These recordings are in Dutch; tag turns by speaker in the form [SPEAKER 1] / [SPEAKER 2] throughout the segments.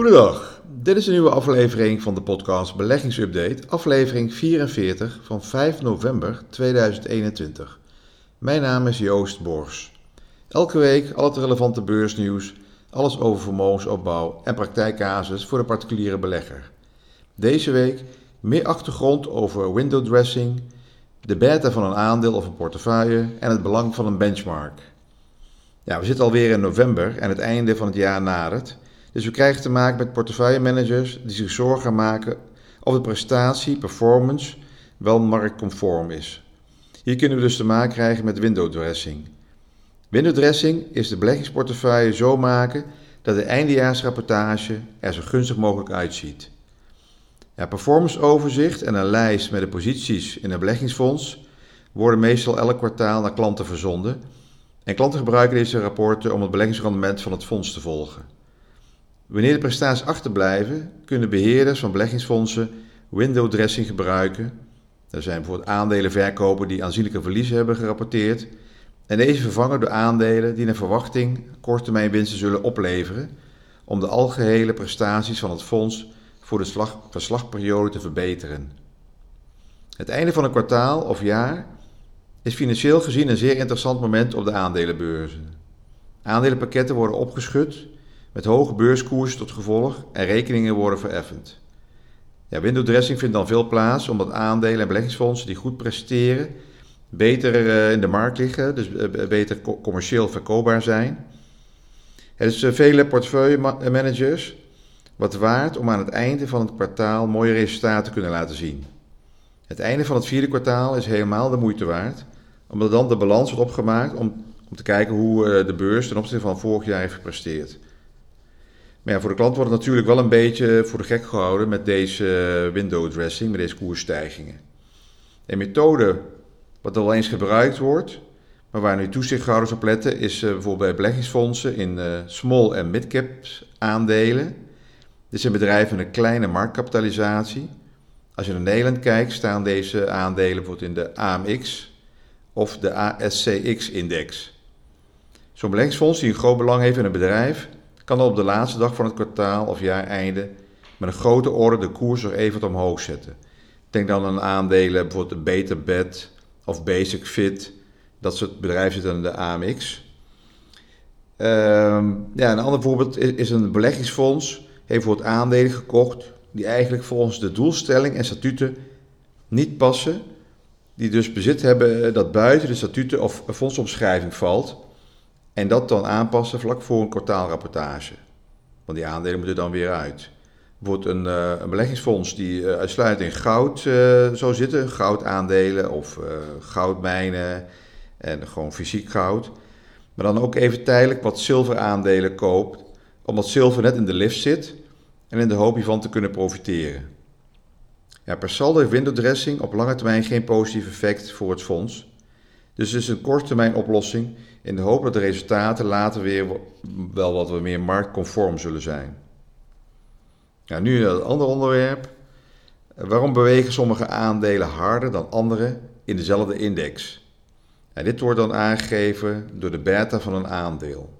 [SPEAKER 1] Goedendag, dit is een nieuwe aflevering van de podcast Beleggingsupdate, aflevering 44 van 5 november 2021. Mijn naam is Joost Bors. Elke week al het relevante beursnieuws, alles over vermogensopbouw en praktijkcasus voor de particuliere belegger. Deze week meer achtergrond over window dressing, de beta van een aandeel of een portefeuille en het belang van een benchmark. Ja, we zitten alweer in november en het einde van het jaar nadert. Dus we krijgen te maken met portefeuillemanagers die zich zorgen maken of de prestatie, performance, wel marktconform is. Hier kunnen we dus te maken krijgen met window dressing. Window dressing is de beleggingsportefeuille zo maken dat de eindejaarsrapportage er zo gunstig mogelijk uitziet. Ja, performance overzicht en een lijst met de posities in een beleggingsfonds worden meestal elk kwartaal naar klanten verzonden en klanten gebruiken deze rapporten om het beleggingsrendement van het fonds te volgen. Wanneer de prestaties achterblijven, kunnen beheerders van beleggingsfondsen window dressing gebruiken. Er zijn bijvoorbeeld aandelen verkopen die aanzienlijke verliezen hebben gerapporteerd. En deze vervangen door aandelen die naar verwachting korttermijn winsten zullen opleveren om de algehele prestaties van het fonds voor de verslagperiode te verbeteren. Het einde van een kwartaal of jaar is financieel gezien een zeer interessant moment op de aandelenbeurzen. Aandelenpakketten worden opgeschud met hoge beurskoersen tot gevolg en rekeningen worden vereffend. Ja, window dressing vindt dan veel plaats omdat aandelen en beleggingsfondsen die goed presteren, beter eh, in de markt liggen, dus eh, beter commercieel verkoopbaar zijn. Het is vele portefeuille-managers wat waard om aan het einde van het kwartaal mooie resultaten te kunnen laten zien. Het einde van het vierde kwartaal is helemaal de moeite waard, omdat dan de balans wordt opgemaakt om, om te kijken hoe eh, de beurs ten opzichte van vorig jaar heeft gepresteerd. Maar ja, voor de klant wordt het natuurlijk wel een beetje voor de gek gehouden met deze window dressing, met deze koersstijgingen. Een methode wat al eens gebruikt wordt, maar waar nu toezichthouders op letten, is uh, bijvoorbeeld bij beleggingsfondsen in uh, small en mid-cap aandelen. Dit zijn bedrijven met een kleine marktkapitalisatie. Als je naar Nederland kijkt, staan deze aandelen bijvoorbeeld in de AMX of de ASCX-index. Zo'n beleggingsfonds die een groot belang heeft in een bedrijf, kan op de laatste dag van het kwartaal of jaareinde met een grote orde de koers nog even omhoog zetten. Denk dan aan aandelen, bijvoorbeeld de Betabet of Basic Fit. Dat soort bedrijven zitten in de AMX. Ehm, ja, een ander voorbeeld is, een beleggingsfonds. Heeft bijvoorbeeld aandelen gekocht die eigenlijk volgens de doelstelling en statuten niet passen. Die dus bezit hebben dat buiten de statuten of fondsomschrijving valt. En dat dan aanpassen vlak voor een kwartaalrapportage. Want die aandelen moeten dan weer uit. Bijvoorbeeld een, uh, een beleggingsfonds die uh, uitsluitend in goud uh, zou zitten, goudaandelen of goudmijnen en gewoon fysiek goud. Maar dan ook even tijdelijk wat zilveraandelen koopt, omdat zilver net in de lift zit en in de hoop hiervan te kunnen profiteren. Ja, per saldo heeft window dressing op lange termijn geen positief effect voor het fonds. Dus het is een korttermijn oplossing in de hoop dat de resultaten later weer wel wat meer marktconform zullen zijn. Ja, nu een ander onderwerp. Waarom bewegen sommige aandelen harder dan andere in dezelfde index? Ja, dit wordt dan aangegeven door de beta van een aandeel.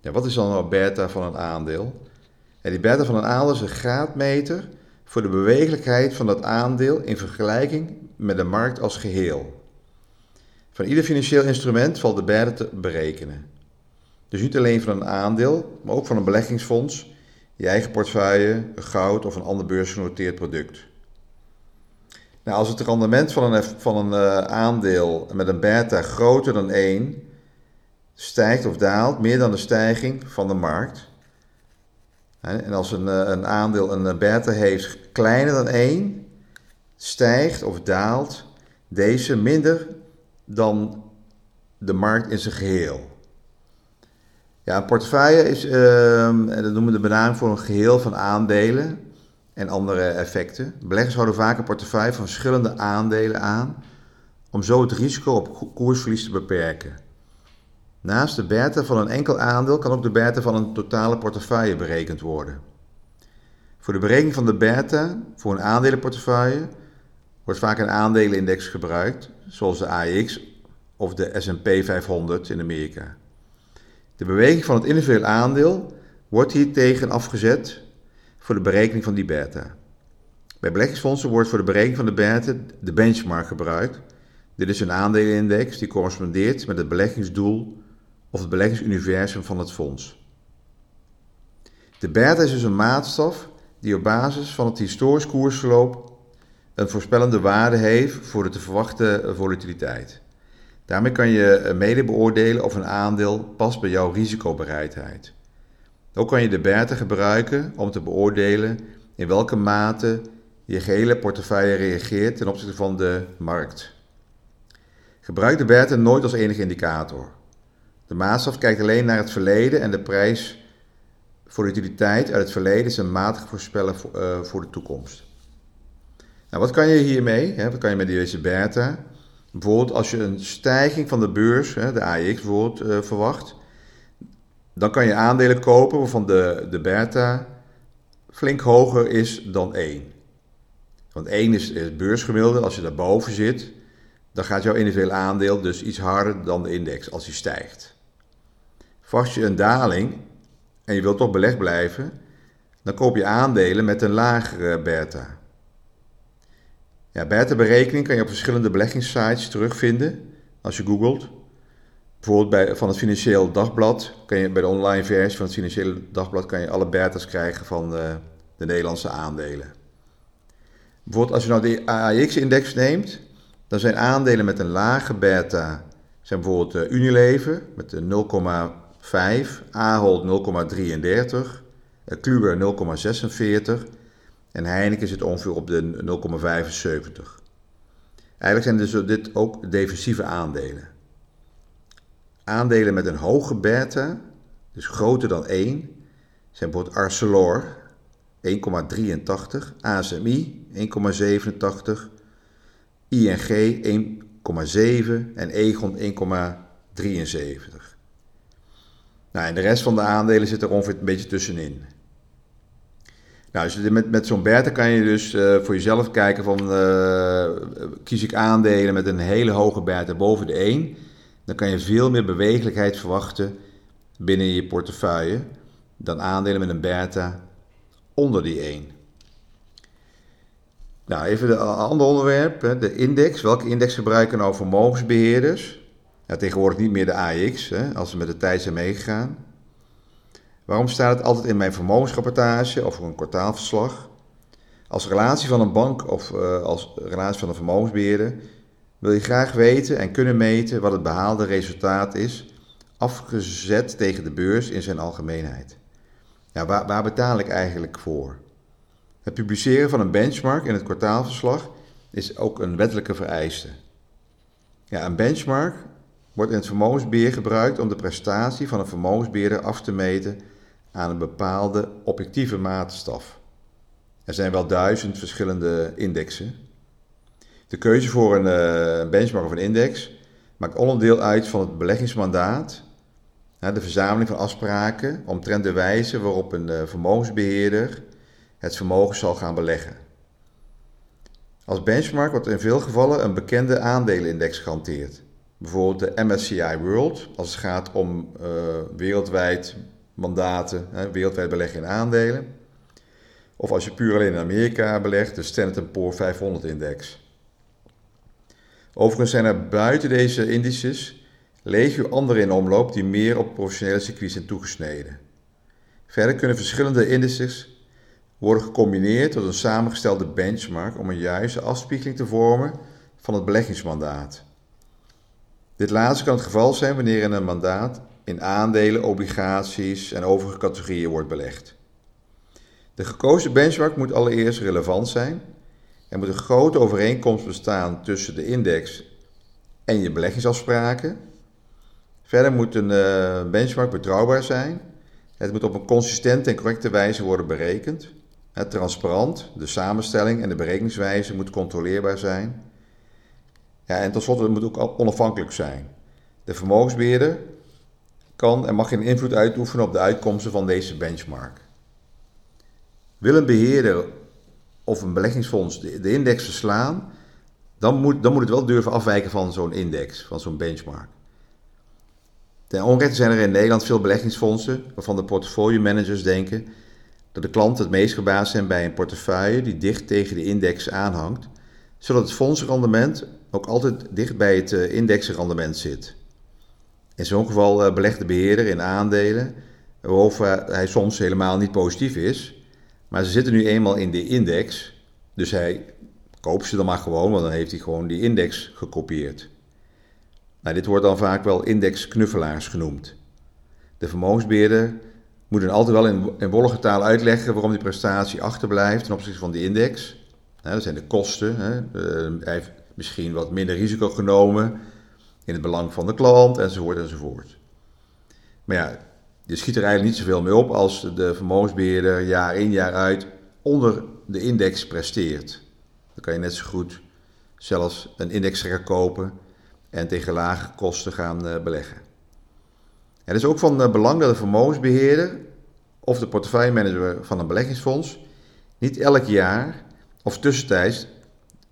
[SPEAKER 1] Ja, wat is dan nou beta van een aandeel? Ja, die beta van een aandeel is een graadmeter voor de bewegelijkheid van dat aandeel in vergelijking met de markt als geheel. Van ieder financieel instrument valt de beta te berekenen. Dus niet alleen van een aandeel, maar ook van een beleggingsfonds, je eigen portefeuille, goud of een ander beursgenoteerd product. Nou, als het rendement van een, van een uh, aandeel met een beta groter dan 1 stijgt of daalt, meer dan de stijging van de markt. En als een, uh, een aandeel een beta heeft kleiner dan 1, stijgt of daalt deze minder dan de markt in zijn geheel. Ja, een portefeuille is, en dat noemen we de benaming voor een geheel van aandelen en andere effecten. Beleggers houden vaak een portefeuille van verschillende aandelen aan om zo het risico op koersverlies te beperken. Naast de beta van een enkel aandeel kan ook de beta van een totale portefeuille berekend worden. Voor de berekening van de beta voor een aandelenportefeuille wordt vaak een aandelenindex gebruikt, zoals de AX of de S&P 500 in Amerika. De beweging van het individueel aandeel wordt hiertegen afgezet voor de berekening van die beta. Bij beleggingsfondsen wordt voor de berekening van de beta de benchmark gebruikt. Dit is een aandelenindex die correspondeert met het beleggingsdoel of het beleggingsuniversum van het fonds. De beta is dus een maatstaf die op basis van het historisch koersverloop een voorspellende waarde heeft voor de te verwachte volatiliteit. Daarmee kan je mede beoordelen of een aandeel past bij jouw risicobereidheid. Ook kan je de beta gebruiken om te beoordelen in welke mate je gehele portefeuille reageert ten opzichte van de markt. Gebruik de beta nooit als enige indicator. De maatstaf kijkt alleen naar het verleden en de prijs volatiliteit uit het verleden is een matig voorspellen eh, voor, de toekomst. Nou, wat kan je hiermee? Wat kan je met deze beta? Bijvoorbeeld als je een stijging van de beurs, de AX bijvoorbeeld, eh, verwacht, dan kan je aandelen kopen waarvan de, de beta flink hoger is dan 1. Want 1 is het beursgemiddelde. Als je daarboven zit, dan gaat jouw individuele aandeel dus iets harder dan de index als die stijgt. Vast je een daling en je wilt toch belegd blijven, dan koop je aandelen met een lagere beta. Ja, beta-berekening kan je op verschillende beleggingssites terugvinden als je googelt. Bijvoorbeeld bij, van het Financieel Dagblad, kan je, bij de online versie van het Financiële Dagblad, kan je alle beta's krijgen van de, de Nederlandse aandelen. Bijvoorbeeld als je nou de AX-index neemt, dan zijn aandelen met een lage beta, zijn bijvoorbeeld uh, Unilever met een 0,5, Ahold 0,33, uh, Kluwer 0,46 en Heineken zit ongeveer op de 0,75. Eigenlijk zijn dus dit ook defensieve aandelen. Aandelen met een hoge beta, dus groter dan 1, zijn bijvoorbeeld Arcelor 1,83, ASMI 1,87, ING 1,7 en Egon 1,73. Nou, en de rest van de aandelen zit er ongeveer een beetje tussenin. Nou, dus met, met zo'n beta kan je dus uh, voor jezelf kijken van uh, kies ik aandelen met een hele hoge beta boven de 1. Dan kan je veel meer bewegelijkheid verwachten binnen je portefeuille dan aandelen met een beta onder die 1. Nou, even een ander onderwerp, de index. Welke index gebruiken nou vermogensbeheerders? Tegenwoordig niet meer de AX, hè, als ze met de tijd zijn meegegaan. Waarom staat het altijd in mijn vermogensrapportage of een kwartaalverslag? Als relatie van een bank of uh, als relatie van een vermogensbeheerder wil je graag weten en kunnen meten wat het behaalde resultaat is, afgezet tegen de beurs in zijn algemeenheid. Ja, waar, waar betaal ik eigenlijk voor? Het publiceren van een benchmark in het kwartaalverslag is ook een wettelijke vereiste. Ja, een benchmark wordt in het vermogensbeheer gebruikt om de prestatie van een vermogensbeheerder af te meten aan een bepaalde objectieve maatstaf. Er zijn wel duizend verschillende indexen. De keuze voor een uh, benchmark of een index maakt onderdeel uit van het beleggingsmandaat, de verzameling van afspraken omtrent de wijze waarop een uh, vermogensbeheerder het vermogen zal gaan beleggen. Als benchmark wordt in veel gevallen een bekende aandelenindex gehanteerd. Bijvoorbeeld de MSCI World, als het gaat om uh, wereldwijd mandaten, hè, wereldwijd beleggen in aandelen. Of als je puur alleen in Amerika belegt, de Standard Poor's 500 index. Overigens zijn er buiten deze indices legio andere in omloop die meer op professionele circuits zijn toegesneden. Verder kunnen verschillende indices worden gecombineerd tot een samengestelde benchmark om een juiste afspiegeling te vormen van het beleggingsmandaat. Dit laatste kan het geval zijn wanneer in een mandaat in aandelen, obligaties en overige categorieën wordt belegd. De gekozen benchmark moet allereerst relevant zijn. Er moet een grote overeenkomst bestaan tussen de index en je beleggingsafspraken. Verder moet een uh, benchmark betrouwbaar zijn. Het moet op een consistente en correcte wijze worden berekend. Het transparant, de samenstelling en de berekeningswijze moet controleerbaar zijn. Ja, en tenslotte het moet ook onafhankelijk zijn. De vermogensbeheerder kan en mag geen invloed uitoefenen op de uitkomsten van deze benchmark. Wil een beheerder of een beleggingsfonds de, de index verslaan, dan moet, dan moet het wel durven afwijken van zo'n index, van zo'n benchmark. Ten onrechte zijn er in Nederland veel beleggingsfondsen waarvan de portfolio managers denken dat de klanten het meest gebaat zijn bij een portefeuille die dicht tegen de index aanhangt, zodat het fondsrendement ook altijd dicht bij het eh, indexrendement zit. In zo'n geval eh, belegt de beheerder in aandelen waarover hij soms helemaal niet positief is, maar ze zitten nu eenmaal in de index, dus hij koopt ze dan maar gewoon, want dan heeft hij gewoon die index gekopieerd. Nou, dit wordt dan vaak wel indexknuffelaars genoemd. De vermogensbeheerder moet dan altijd wel in, in wollige taal uitleggen waarom die prestatie achterblijft ten opzichte van de index. dat zijn de kosten. Hè. hij heeft misschien wat minder risico genomen in het belang van de klant, enzovoort, enzovoort. Maar ja, je schiet er eigenlijk niet zoveel mee op als de vermogensbeheerder jaar in jaar uit onder de index presteert. Dan kan je net zo goed zelfs een indextrekker kopen en tegen lage kosten gaan eh, beleggen. Het is ook van eh, belang dat de vermogensbeheerder of de portefeuillemanager van een beleggingsfonds niet elk jaar of tussentijds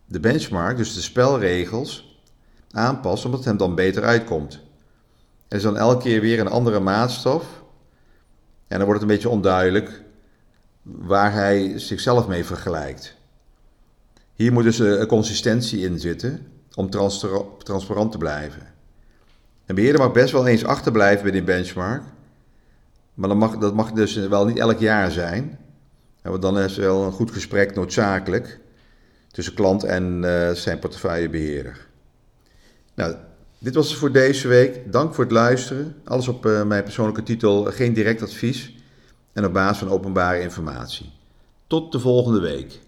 [SPEAKER 1] de benchmark, dus de spelregels, aanpast omdat het hem dan beter uitkomt. Er is dan elke keer weer een andere maatstaf en dan wordt het een beetje onduidelijk waar hij zichzelf mee vergelijkt. Hier moet dus een consistentie in zitten om transparant te blijven. Een beheerder mag best wel eens achterblijven bij die benchmark, maar dat mag, dat mag dus wel niet elk jaar zijn. Dan is wel een goed gesprek noodzakelijk tussen klant en uh, zijn portefeuillebeheerder. Nou, dit was het voor deze week. Dank voor het luisteren. Alles op uh, mijn persoonlijke titel, geen direct advies en op basis van openbare informatie. Tot de volgende week.